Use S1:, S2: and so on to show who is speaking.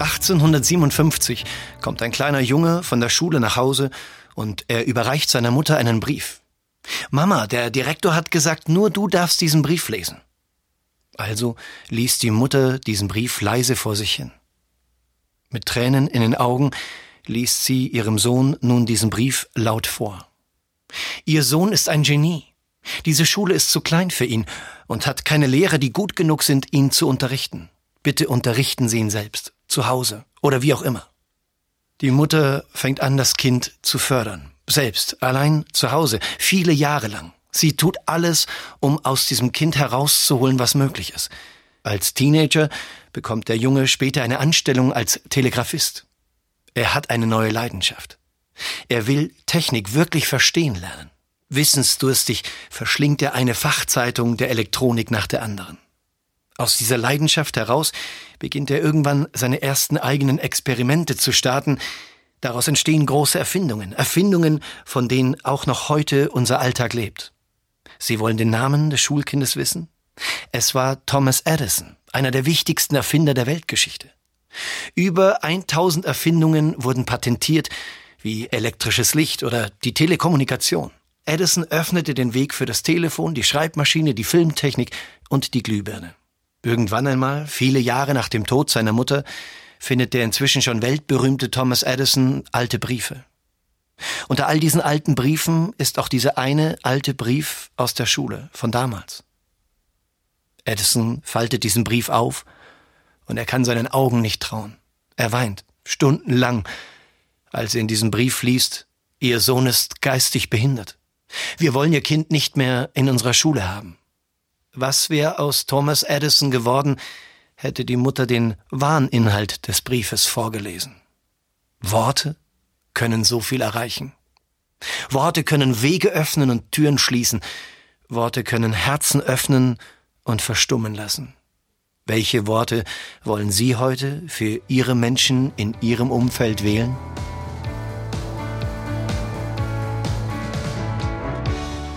S1: 1857 kommt ein kleiner Junge von der Schule nach Hause und er überreicht seiner Mutter einen Brief. Mama, der Direktor hat gesagt, nur du darfst diesen Brief lesen. Also liest die Mutter diesen Brief leise vor sich hin. Mit Tränen in den Augen liest sie ihrem Sohn nun diesen Brief laut vor. Ihr Sohn ist ein Genie. Diese Schule ist zu klein für ihn und hat keine Lehrer, die gut genug sind, ihn zu unterrichten. Bitte unterrichten Sie ihn selbst zu Hause oder wie auch immer. Die Mutter fängt an, das Kind zu fördern. Selbst, allein zu Hause, viele Jahre lang. Sie tut alles, um aus diesem Kind herauszuholen, was möglich ist. Als Teenager bekommt der Junge später eine Anstellung als Telegrafist. Er hat eine neue Leidenschaft. Er will Technik wirklich verstehen lernen. Wissensdurstig verschlingt er eine Fachzeitung der Elektronik nach der anderen. Aus dieser Leidenschaft heraus beginnt er irgendwann seine ersten eigenen Experimente zu starten. Daraus entstehen große Erfindungen, Erfindungen, von denen auch noch heute unser Alltag lebt. Sie wollen den Namen des Schulkindes wissen? Es war Thomas Edison, einer der wichtigsten Erfinder der Weltgeschichte. Über 1000 Erfindungen wurden patentiert, wie elektrisches Licht oder die Telekommunikation. Edison öffnete den Weg für das Telefon, die Schreibmaschine, die Filmtechnik und die Glühbirne. Irgendwann einmal, viele Jahre nach dem Tod seiner Mutter, findet der inzwischen schon weltberühmte Thomas Edison alte Briefe. Unter all diesen alten Briefen ist auch dieser eine alte Brief aus der Schule von damals. Edison faltet diesen Brief auf und er kann seinen Augen nicht trauen. Er weint stundenlang, als er in diesem Brief liest, Ihr Sohn ist geistig behindert. Wir wollen Ihr Kind nicht mehr in unserer Schule haben. Was wäre aus Thomas Edison geworden, hätte die Mutter den wahren Inhalt des Briefes vorgelesen. Worte können so viel erreichen. Worte können Wege öffnen und Türen schließen. Worte können Herzen öffnen und verstummen lassen. Welche Worte wollen Sie heute für Ihre Menschen in Ihrem Umfeld wählen?